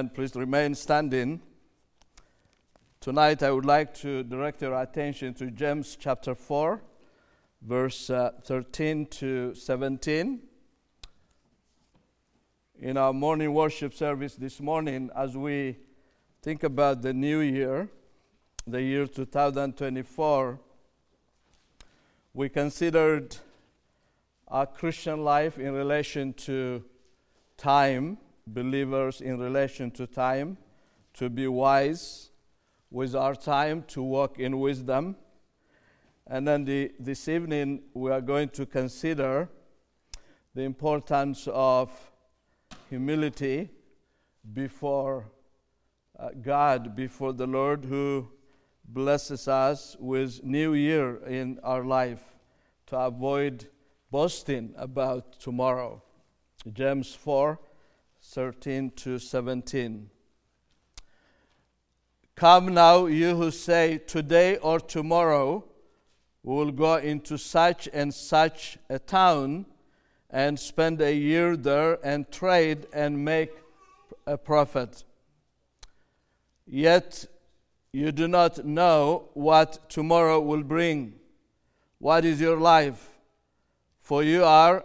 And please remain standing. Tonight, I would like to direct your attention to James chapter 4, verse uh, 13 to 17. In our morning worship service this morning, as we think about the new year, the year 2024, we considered our Christian life in relation to time believers in relation to time, to be wise with our time, to walk in wisdom. And then the, this evening, we are going to consider the importance of humility before uh, God, before the Lord who blesses us with new year in our life to avoid boasting about tomorrow. James 4 13 to 17. Come now, you who say, Today or tomorrow we will go into such and such a town and spend a year there and trade and make a profit. Yet you do not know what tomorrow will bring. What is your life? For you are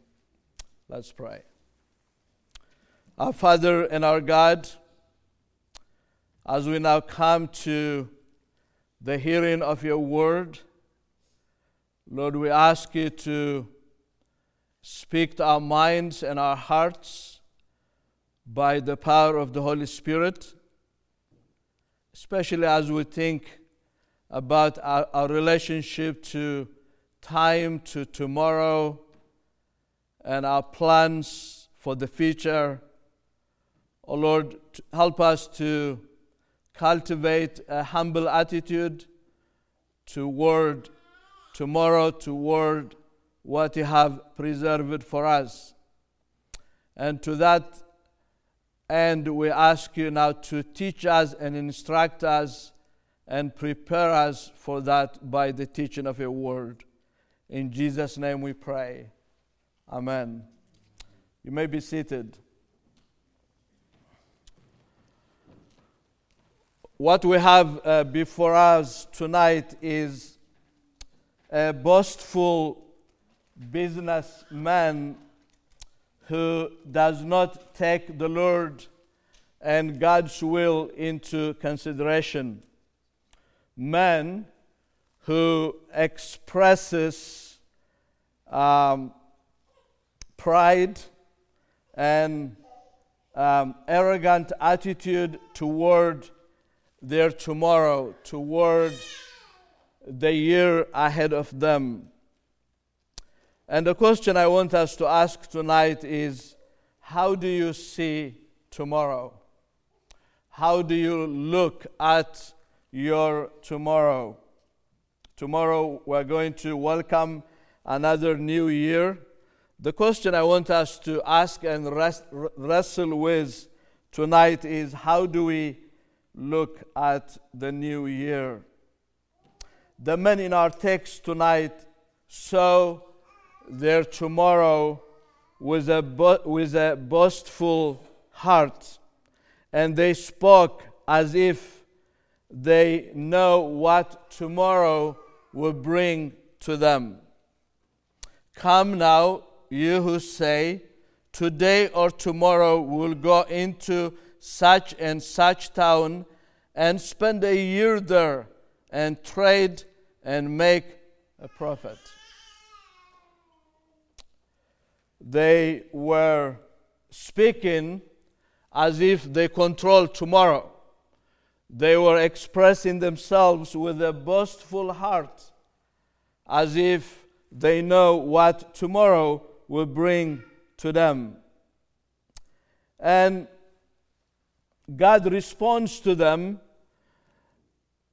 Let's pray. Our Father and our God, as we now come to the hearing of your word, Lord, we ask you to speak to our minds and our hearts by the power of the Holy Spirit, especially as we think about our, our relationship to time, to tomorrow and our plans for the future. Oh Lord, help us to cultivate a humble attitude toward tomorrow, toward what you have preserved for us. And to that end, we ask you now to teach us and instruct us and prepare us for that by the teaching of your word. In Jesus' name we pray. Amen. You may be seated. What we have uh, before us tonight is a boastful businessman who does not take the Lord and God's will into consideration. Man who expresses um, pride and um, arrogant attitude toward their tomorrow, toward the year ahead of them. And the question I want us to ask tonight is how do you see tomorrow? How do you look at your tomorrow? Tomorrow we're going to welcome another new year. The question I want us to ask and rest, wrestle with tonight is how do we look at the new year? The men in our text tonight saw their tomorrow with a, bo- with a boastful heart, and they spoke as if they know what tomorrow will bring to them. Come now, you who say, Today or tomorrow we'll go into such and such town and spend a year there and trade and make a profit. They were speaking as if they control tomorrow. They were expressing themselves with a boastful heart, as if they know what tomorrow will bring to them. And God responds to them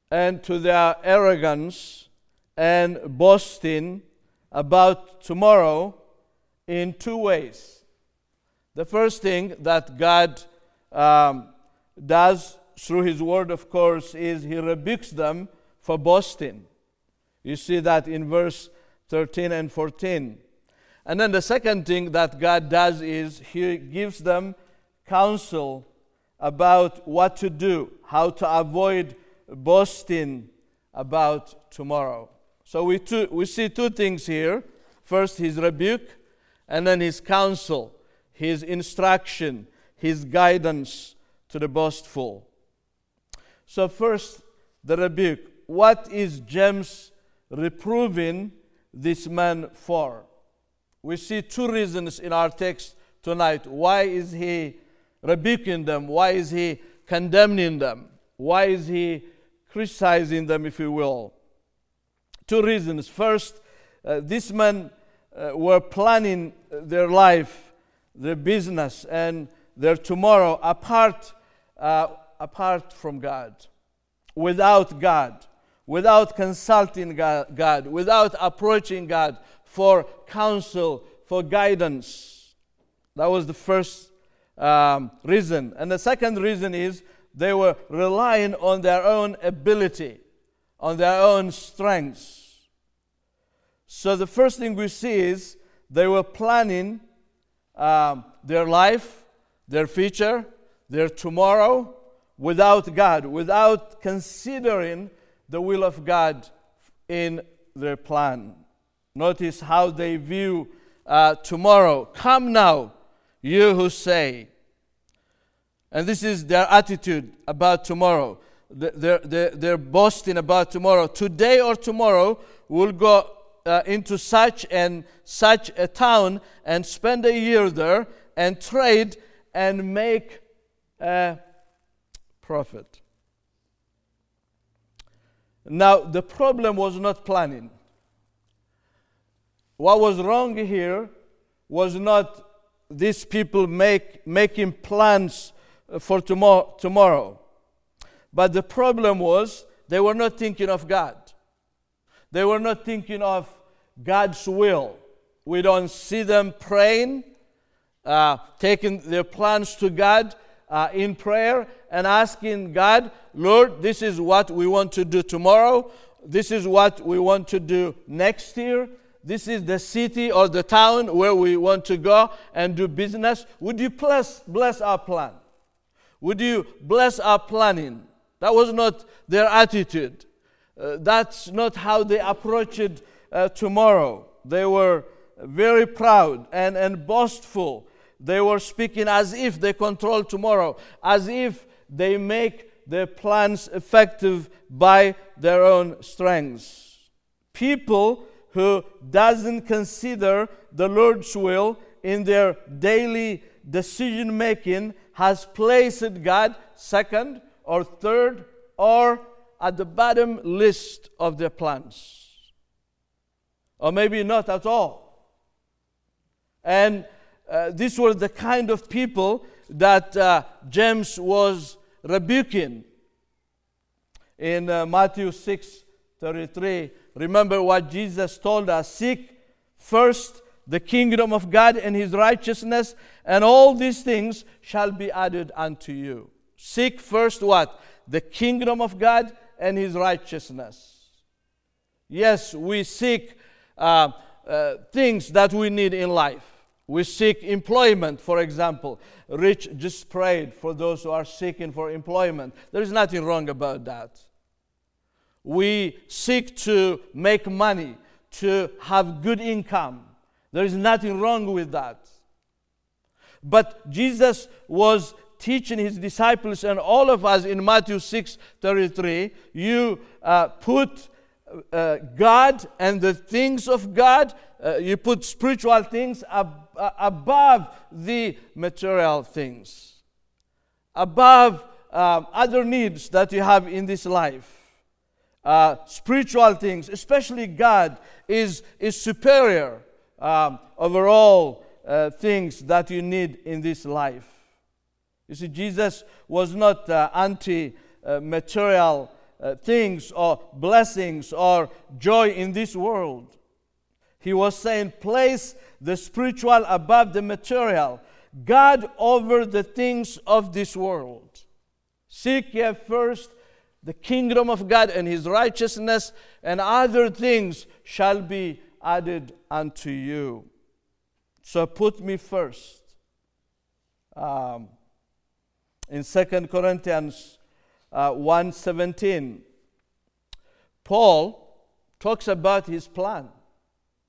and to their arrogance and boasting about tomorrow in two ways. The first thing that God um, does through His Word, of course, is He rebukes them for boasting. You see that in verse 13 and 14. And then the second thing that God does is He gives them counsel about what to do, how to avoid boasting about tomorrow. So we, two, we see two things here first, His rebuke, and then His counsel, His instruction, His guidance to the boastful. So, first, the rebuke. What is James reproving this man for? We see two reasons in our text tonight. Why is he rebuking them? Why is he condemning them? Why is he criticizing them, if you will? Two reasons. First, uh, these men uh, were planning their life, their business, and their tomorrow apart, uh, apart from God, without God, without consulting God, God, without approaching God, for counsel, for guidance. That was the first um, reason. And the second reason is they were relying on their own ability, on their own strengths. So the first thing we see is they were planning um, their life, their future, their tomorrow without God, without considering the will of God in their plan. Notice how they view uh, tomorrow. Come now, you who say. And this is their attitude about tomorrow. They're, they're, they're boasting about tomorrow. Today or tomorrow, we'll go uh, into such and such a town and spend a year there and trade and make a profit. Now, the problem was not planning. What was wrong here was not these people make, making plans for tomorrow, tomorrow. But the problem was they were not thinking of God. They were not thinking of God's will. We don't see them praying, uh, taking their plans to God uh, in prayer and asking God, Lord, this is what we want to do tomorrow. This is what we want to do next year this is the city or the town where we want to go and do business. Would you bless, bless our plan? Would you bless our planning? That was not their attitude. Uh, that's not how they approached uh, tomorrow. They were very proud and, and boastful. They were speaking as if they control tomorrow, as if they make their plans effective by their own strengths. People who doesn't consider the Lord's will in their daily decision making has placed God second or third or at the bottom list of their plans. Or maybe not at all. And uh, these were the kind of people that uh, James was rebuking. In uh, Matthew 6 33, Remember what Jesus told us seek first the kingdom of God and his righteousness, and all these things shall be added unto you. Seek first what? The kingdom of God and his righteousness. Yes, we seek uh, uh, things that we need in life. We seek employment, for example. Rich just prayed for those who are seeking for employment. There is nothing wrong about that we seek to make money, to have good income. There is nothing wrong with that. But Jesus was teaching his disciples and all of us in Matthew 6 33 you uh, put uh, God and the things of God, uh, you put spiritual things ab- uh, above the material things, above um, other needs that you have in this life uh, spiritual things, especially God, is, is superior um, over all uh, things that you need in this life. You see, Jesus was not uh, anti material uh, things or blessings or joy in this world. He was saying, place the spiritual above the material, God over the things of this world. Seek ye first the kingdom of God and his righteousness, and other things shall be added unto you. So put me first. Um, in Second Corinthians uh, 1:17, Paul talks about his plan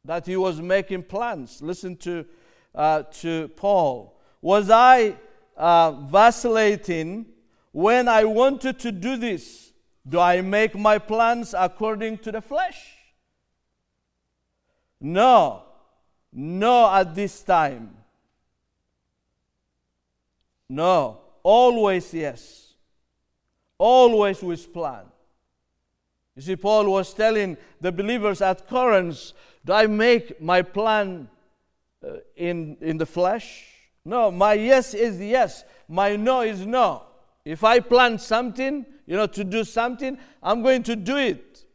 that he was making plans. Listen to uh, to Paul. Was I uh, vacillating when I wanted to do this? Do I make my plans according to the flesh? No, no, at this time. No, always yes. Always with plan. You see, Paul was telling the believers at Corinth, Do I make my plan uh, in, in the flesh? No, my yes is yes, my no is no. If I plan something, you know, to do something, I'm going to do it.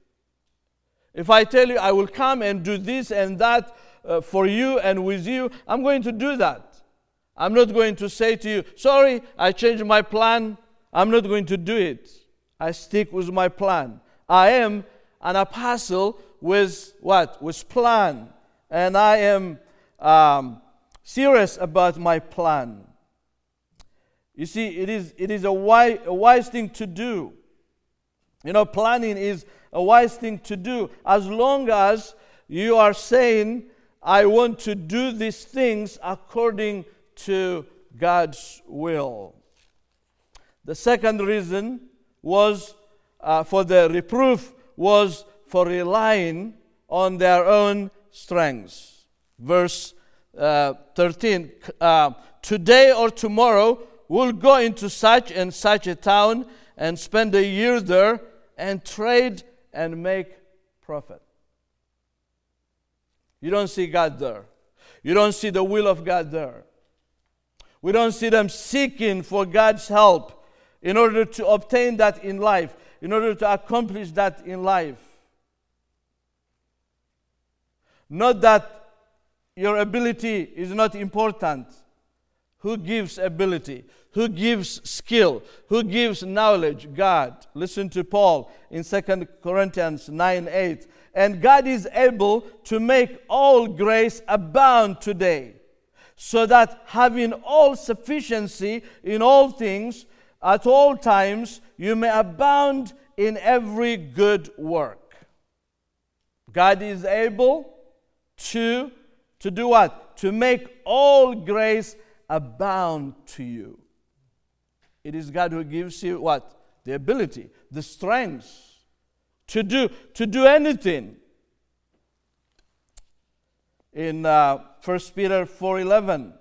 If I tell you I will come and do this and that uh, for you and with you, I'm going to do that. I'm not going to say to you, sorry, I changed my plan. I'm not going to do it. I stick with my plan. I am an apostle with what? With plan. And I am um, serious about my plan. You see, it is, it is a, wise, a wise thing to do. You know, planning is a wise thing to do as long as you are saying, I want to do these things according to God's will. The second reason was uh, for the reproof was for relying on their own strengths. Verse uh, 13 uh, Today or tomorrow we'll go into such and such a town and spend a year there and trade and make profit. You don't see God there. You don't see the will of God there. We don't see them seeking for God's help in order to obtain that in life, in order to accomplish that in life. Not that your ability is not important. Who gives ability? Who gives skill? Who gives knowledge? God. Listen to Paul in 2 Corinthians 9 8. And God is able to make all grace abound today so that having all sufficiency in all things at all times, you may abound in every good work. God is able to, to do what? To make all grace abound to you. It is God who gives you what? The ability, the strength to do, to do anything in uh, 1 Peter 4.11.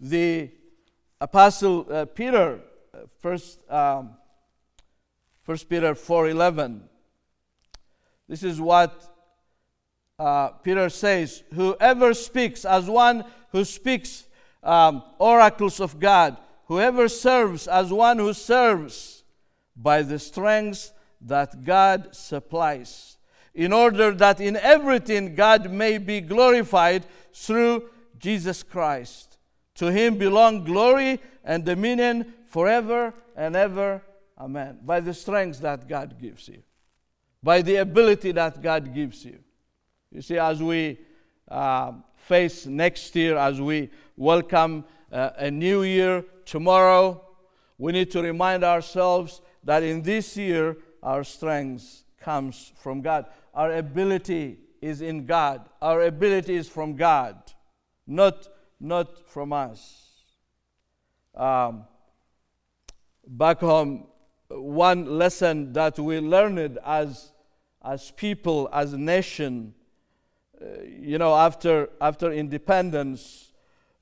The Apostle uh, Peter, uh, first, um, 1 Peter 4.11. This is what uh, Peter says, Whoever speaks as one who speaks um, oracles of God, whoever serves as one who serves by the strength that God supplies in order that in everything God may be glorified through Jesus Christ. To him belong glory and dominion forever and ever. Amen. By the strength that God gives you, by the ability that God gives you. You see, as we uh, face next year, as we welcome uh, a new year tomorrow, we need to remind ourselves that in this year, our strength comes from God. Our ability is in God. Our ability is from God, not, not from us. Um, back home, one lesson that we learned as, as people, as a nation, you know, after, after independence,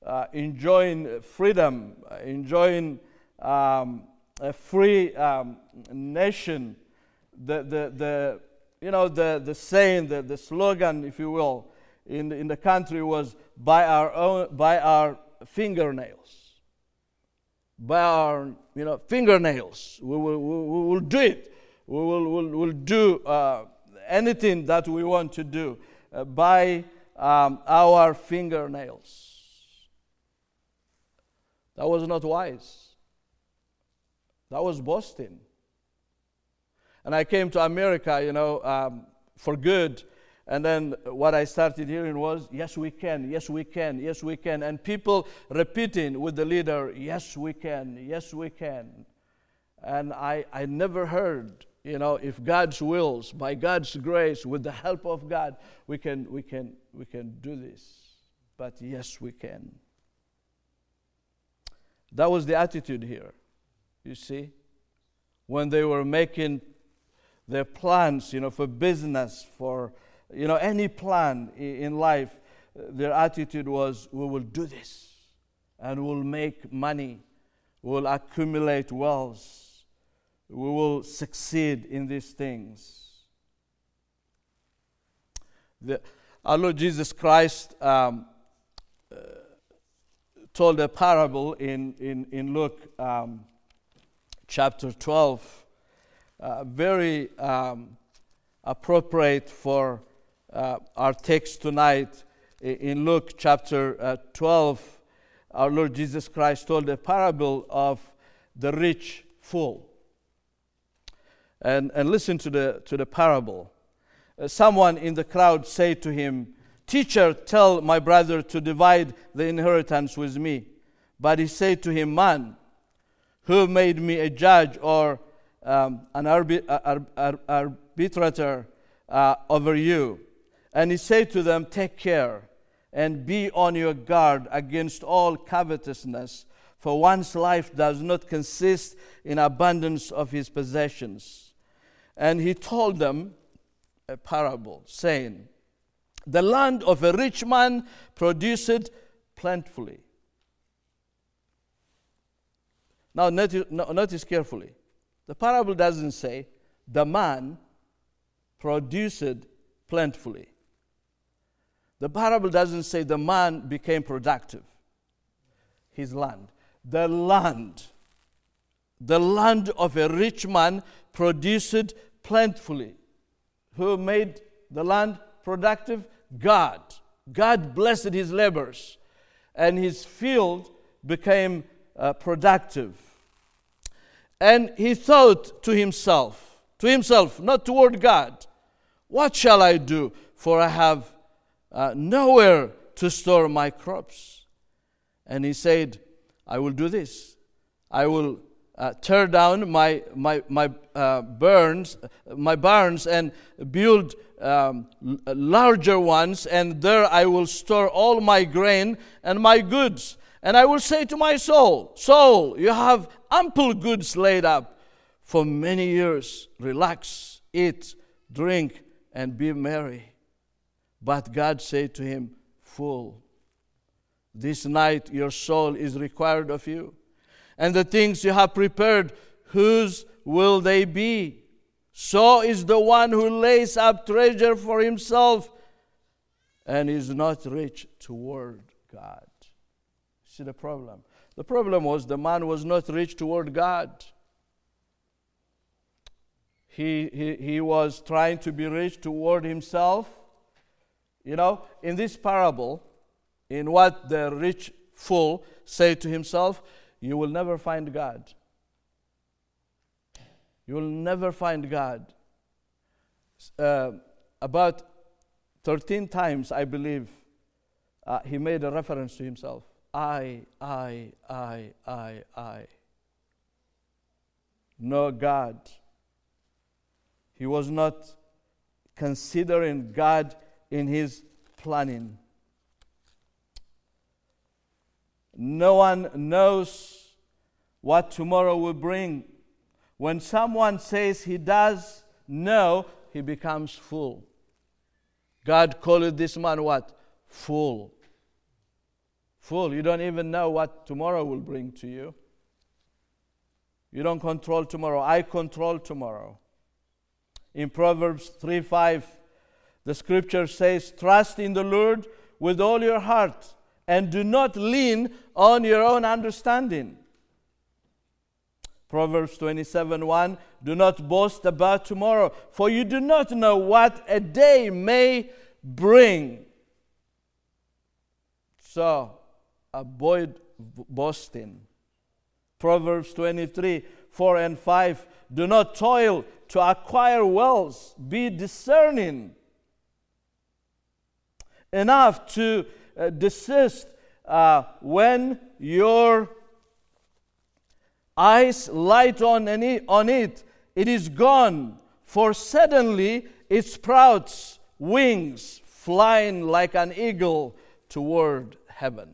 uh, enjoying freedom, enjoying um, a free um, nation, the, the, the, you know, the, the saying, the, the slogan, if you will, in the, in the country was by our, own, by our fingernails. by our you know, fingernails. We will, we, we will do it. We will we'll, we'll do uh, anything that we want to do by um, our fingernails. That was not wise. That was boasting. And I came to America, you know, um, for good. And then what I started hearing was, yes, we can, yes, we can, yes, we can. And people repeating with the leader, yes, we can, yes, we can. And I, I never heard, you know, if God's wills, by God's grace, with the help of God, we can, we can, we can do this. But yes, we can. That was the attitude here, you see. When they were making their plans, you know, for business, for you know, any plan in life, their attitude was, we will do this and we'll make money, we'll accumulate wealth, we will succeed in these things. The, our Lord Jesus Christ um, uh, told a parable in, in, in Luke um, chapter 12, uh, very um, appropriate for uh, our text tonight in Luke chapter uh, 12, our Lord Jesus Christ told a parable of the rich fool. And, and listen to the, to the parable. Uh, someone in the crowd said to him, Teacher, tell my brother to divide the inheritance with me. But he said to him, Man, who made me a judge or um, an arbitrator uh, over you? And he said to them, Take care and be on your guard against all covetousness, for one's life does not consist in abundance of his possessions. And he told them a parable, saying, The land of a rich man produced plentifully. Now, notice carefully. The parable doesn't say the man produced plentifully. The parable doesn't say the man became productive, his land. The land, the land of a rich man produced plentifully. Who made the land productive? God. God blessed his labors, and his field became uh, productive. And he thought to himself, to himself, not toward God, what shall I do? For I have uh, nowhere to store my crops. And he said, I will do this. I will uh, tear down my, my, my uh, my barns and build um, larger ones, and there I will store all my grain and my goods. And I will say to my soul, Soul, you have ample goods laid up for many years. Relax, eat, drink, and be merry. But God said to him, Fool, this night your soul is required of you. And the things you have prepared, whose will they be? So is the one who lays up treasure for himself and is not rich toward God. See the problem? The problem was the man was not rich toward God. He, he, he was trying to be rich toward himself you know, in this parable, in what the rich fool said to himself, you will never find God. You will never find God. Uh, about 13 times, I believe, uh, he made a reference to himself. I, I, I, I, I. No God. He was not considering God in his planning. No one knows what tomorrow will bring. When someone says he does know, he becomes fool. God called this man what? Fool. Fool. You don't even know what tomorrow will bring to you. You don't control tomorrow. I control tomorrow. In Proverbs 3 5, the scripture says, Trust in the Lord with all your heart and do not lean on your own understanding. Proverbs 27 1 Do not boast about tomorrow, for you do not know what a day may bring. So, avoid boasting. Proverbs 23 4 and 5 Do not toil to acquire wealth, be discerning enough to uh, desist uh, when your eyes light on, any, on it, it is gone, for suddenly it sprouts wings, flying like an eagle toward heaven.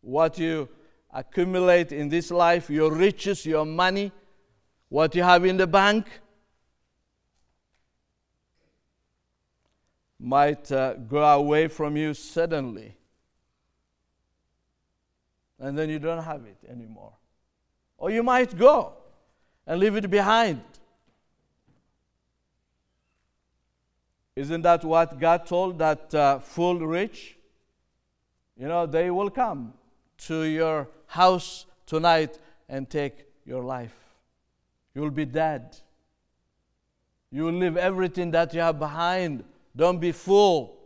What you accumulate in this life, your riches, your money, what you have in the bank, might uh, go away from you suddenly. And then you don't have it anymore. Or you might go and leave it behind. Isn't that what God told that uh, full rich? You know, they will come to your house tonight and take your life. You will be dead. You will leave everything that you have behind. Don't be fool.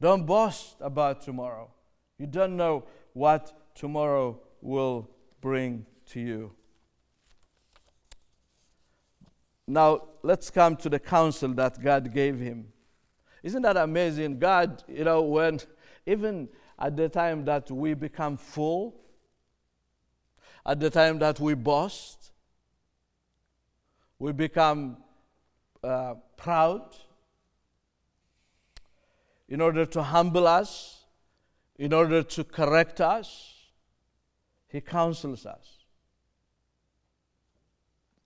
Don't boast about tomorrow. You don't know what tomorrow will bring to you. Now, let's come to the counsel that God gave him. Isn't that amazing? God, you know, when even at the time that we become full, at the time that we boast, we become uh, proud, in order to humble us, in order to correct us, He counsels us.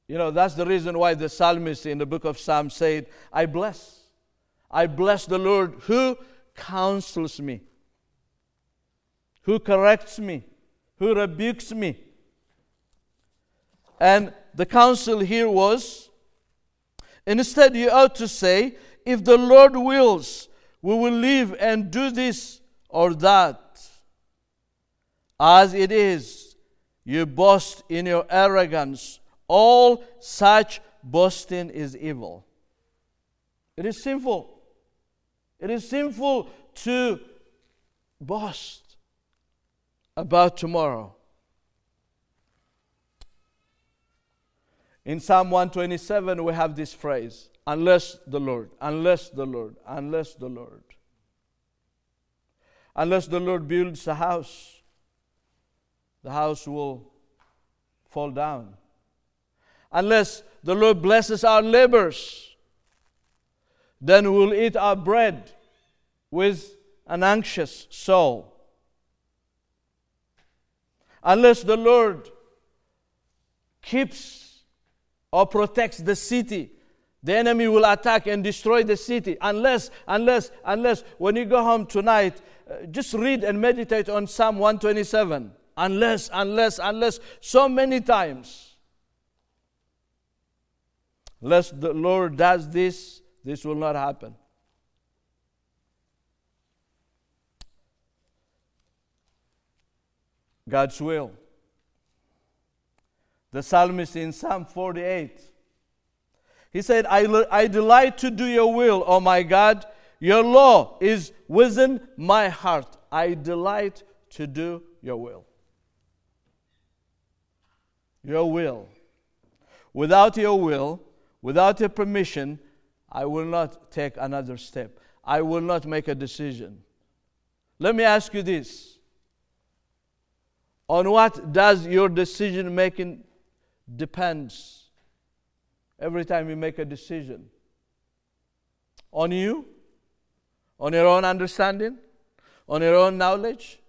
You know, that's the reason why the psalmist in the book of Psalms said, I bless. I bless the Lord who counsels me who corrects me, who rebukes me. And the counsel here was instead, you ought to say, if the Lord wills, we will live and do this or that. As it is, you boast in your arrogance. All such boasting is evil. It is sinful. It is sinful to boast about tomorrow. In Psalm 127, we have this phrase unless the Lord, unless the Lord, unless the Lord. Unless the Lord builds a house, the house will fall down. Unless the Lord blesses our labors, then we'll eat our bread with an anxious soul unless the Lord keeps or protects the city, the enemy will attack and destroy the city. Unless, unless, unless, when you go home tonight, uh, just read and meditate on Psalm 127. Unless, unless, unless, so many times. Unless the Lord does this, this will not happen. God's will. The psalmist in Psalm 48, he said, I, I delight to do your will, O my God. Your law is within my heart. I delight to do your will. Your will. Without your will, without your permission, I will not take another step. I will not make a decision. Let me ask you this on what does your decision making depends every time you make a decision? On you? On your own understanding? On your own knowledge?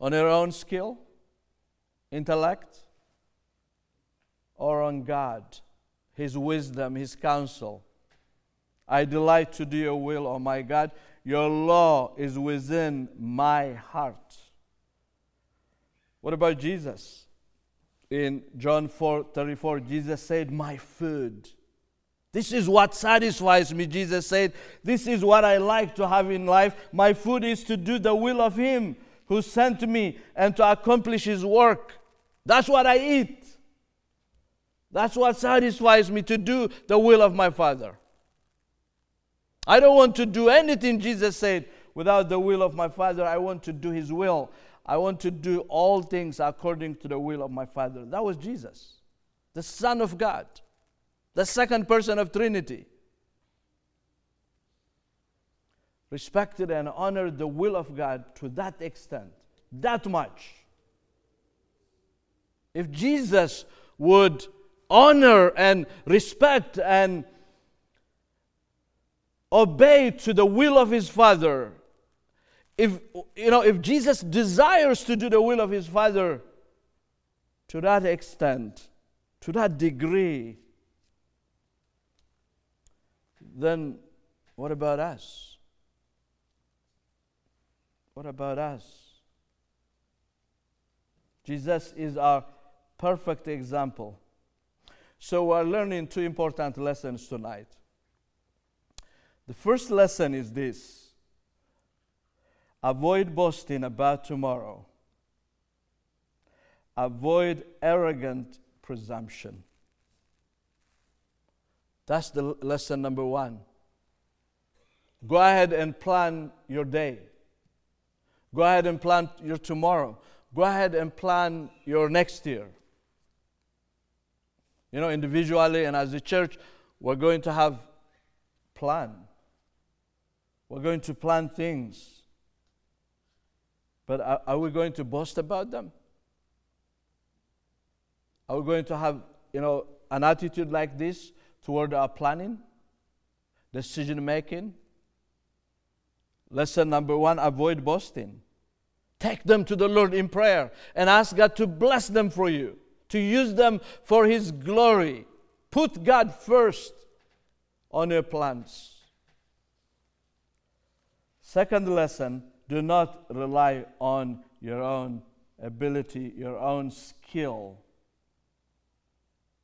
On your own skill? Intellect? Or on God? His wisdom, His counsel? I delight to do your will, O oh my God. Your law is within my heart. What about Jesus? In John 4 34, Jesus said, My food. This is what satisfies me, Jesus said. This is what I like to have in life. My food is to do the will of Him who sent me and to accomplish His work. That's what I eat. That's what satisfies me to do the will of my Father. I don't want to do anything, Jesus said, without the will of my Father. I want to do His will. I want to do all things according to the will of my Father. That was Jesus, the Son of God, the second person of Trinity. Respected and honored the will of God to that extent, that much. If Jesus would honor and respect and obey to the will of his father if you know if jesus desires to do the will of his father to that extent to that degree then what about us? What about us? Jesus is our perfect example. So we're learning two important lessons tonight. The first lesson is this avoid boasting about tomorrow, avoid arrogant presumption. That's the lesson number one. Go ahead and plan your day. Go ahead and plan your tomorrow. Go ahead and plan your next year. You know, individually and as a church, we're going to have plan. We're going to plan things. But are, we going to boast about them? Are we going to have, you know, an attitude like this toward our planning, decision making? Lesson number one avoid boasting. Take them to the Lord in prayer and ask God to bless them for you, to use them for His glory. Put God first on your plans. Second lesson do not rely on your own ability, your own skill.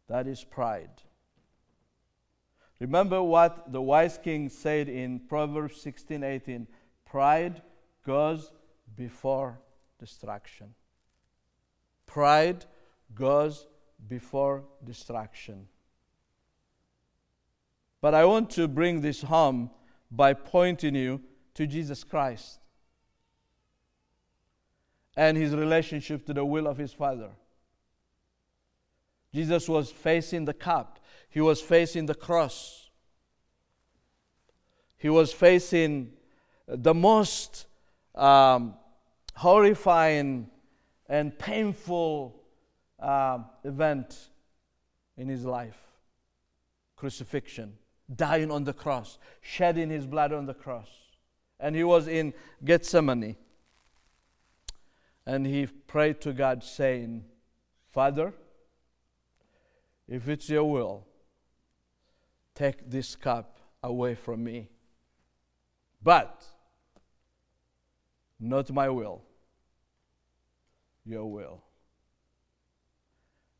That is pride. Remember what the wise king said in Proverbs 16 18 pride goes before destruction. Pride goes before destruction. But I want to bring this home by pointing you to Jesus Christ and his relationship to the will of his Father. Jesus was facing the cup, he was facing the cross, he was facing the most um, horrifying and painful uh, event in his life. Crucifixion, dying on the cross, shedding his blood on the cross. And he was in Gethsemane. And he prayed to God, saying, Father, if it's your will, take this cup away from me. But not my will, your will.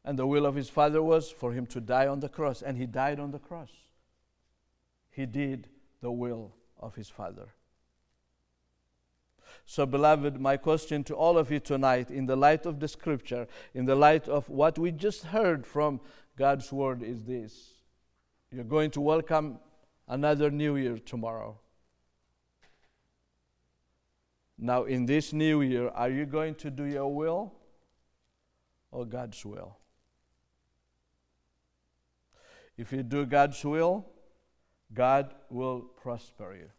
And the will of his father was for him to die on the cross, and he died on the cross. He did the will of his father. So, beloved, my question to all of you tonight, in the light of the scripture, in the light of what we just heard from God's word, is this You're going to welcome another new year tomorrow. Now, in this new year, are you going to do your will or God's will? If you do God's will, God will prosper you,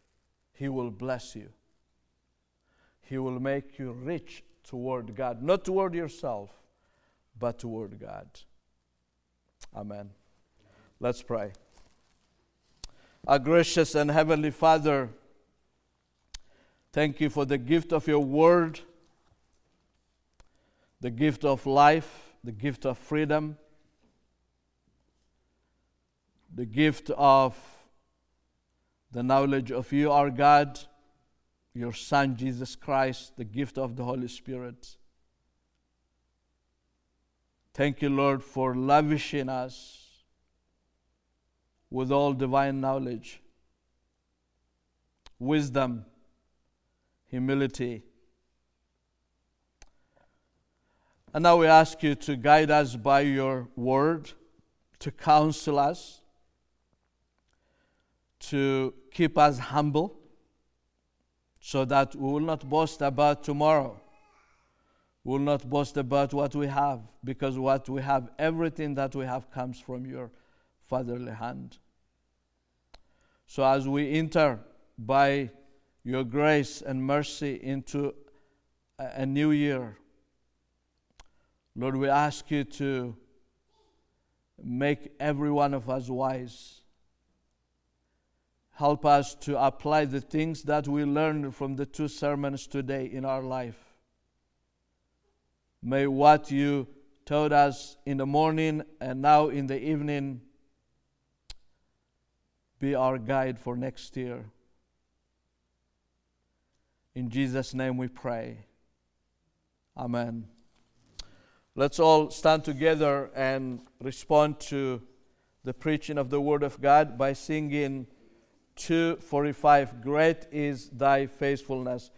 He will bless you. He will make you rich toward God, not toward yourself, but toward God. Amen. Let's pray. Our gracious and heavenly Father, thank you for the gift of your word, the gift of life, the gift of freedom, the gift of the knowledge of you, our God your Son, Jesus Christ, the gift of the Holy Spirit. Thank you, Lord, for lavishing us with all divine knowledge, wisdom, humility, And now we ask you to guide us by your word, to counsel us, to keep us humble, so that we will not boast about tomorrow. We will not boast about what we have, because what we have, everything that we have, comes from your fatherly hand. So as we enter by your grace and mercy into a new year, Lord, we ask you to make every one of us wise. Help us to apply the things that we learned from the two sermons today in our life. May what you told us in the morning and now in the evening be our guide for next year. In Jesus' name we pray. Amen. Let's all stand together and respond to the preaching of the Word of God by singing 245 Great is thy faithfulness.